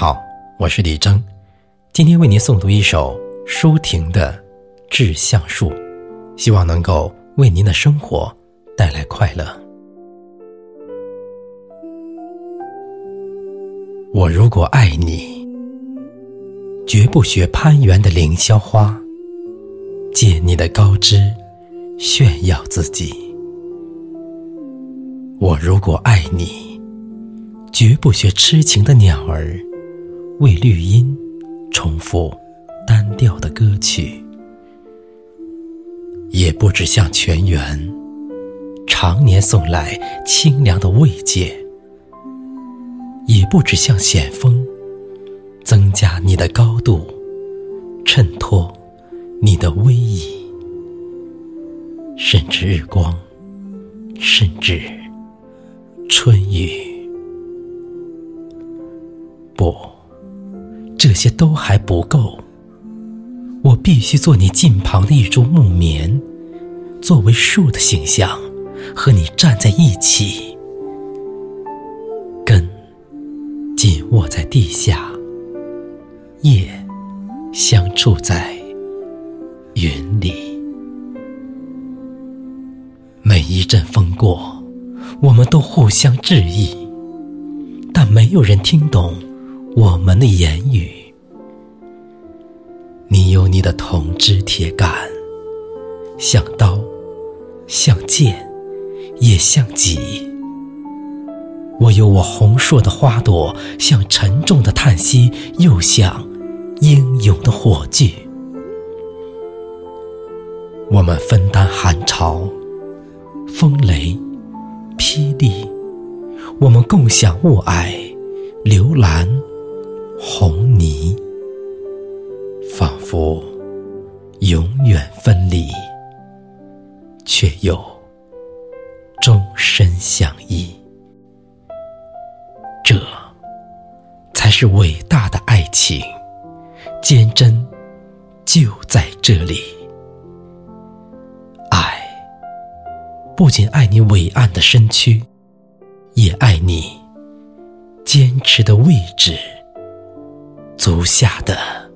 好，我是李征，今天为您诵读一首舒婷的《致橡树》，希望能够为您的生活带来快乐。我如果爱你，绝不学攀援的凌霄花，借你的高枝炫耀自己。我如果爱你。绝不学痴情的鸟儿，为绿荫重复单调的歌曲；也不止向泉源常年送来清凉的慰藉；也不止向险峰增加你的高度，衬托你的威仪；甚至日光，甚至春雨。这些都还不够。我必须做你近旁的一株木棉，作为树的形象，和你站在一起，根紧握在地下，叶相触在云里。每一阵风过，我们都互相致意，但没有人听懂。我们的言语，你的铜枝铁干，像刀，像剑，也像戟；我有我红硕的花朵，像沉重的叹息，又像英勇的火炬。我们分担寒潮、风雷、霹雳；我们共享雾霭、流岚。红泥，仿佛永远分离，却又终身相依。这才是伟大的爱情，坚贞就在这里。爱，不仅爱你伟岸的身躯，也爱你坚持的位置。足下的。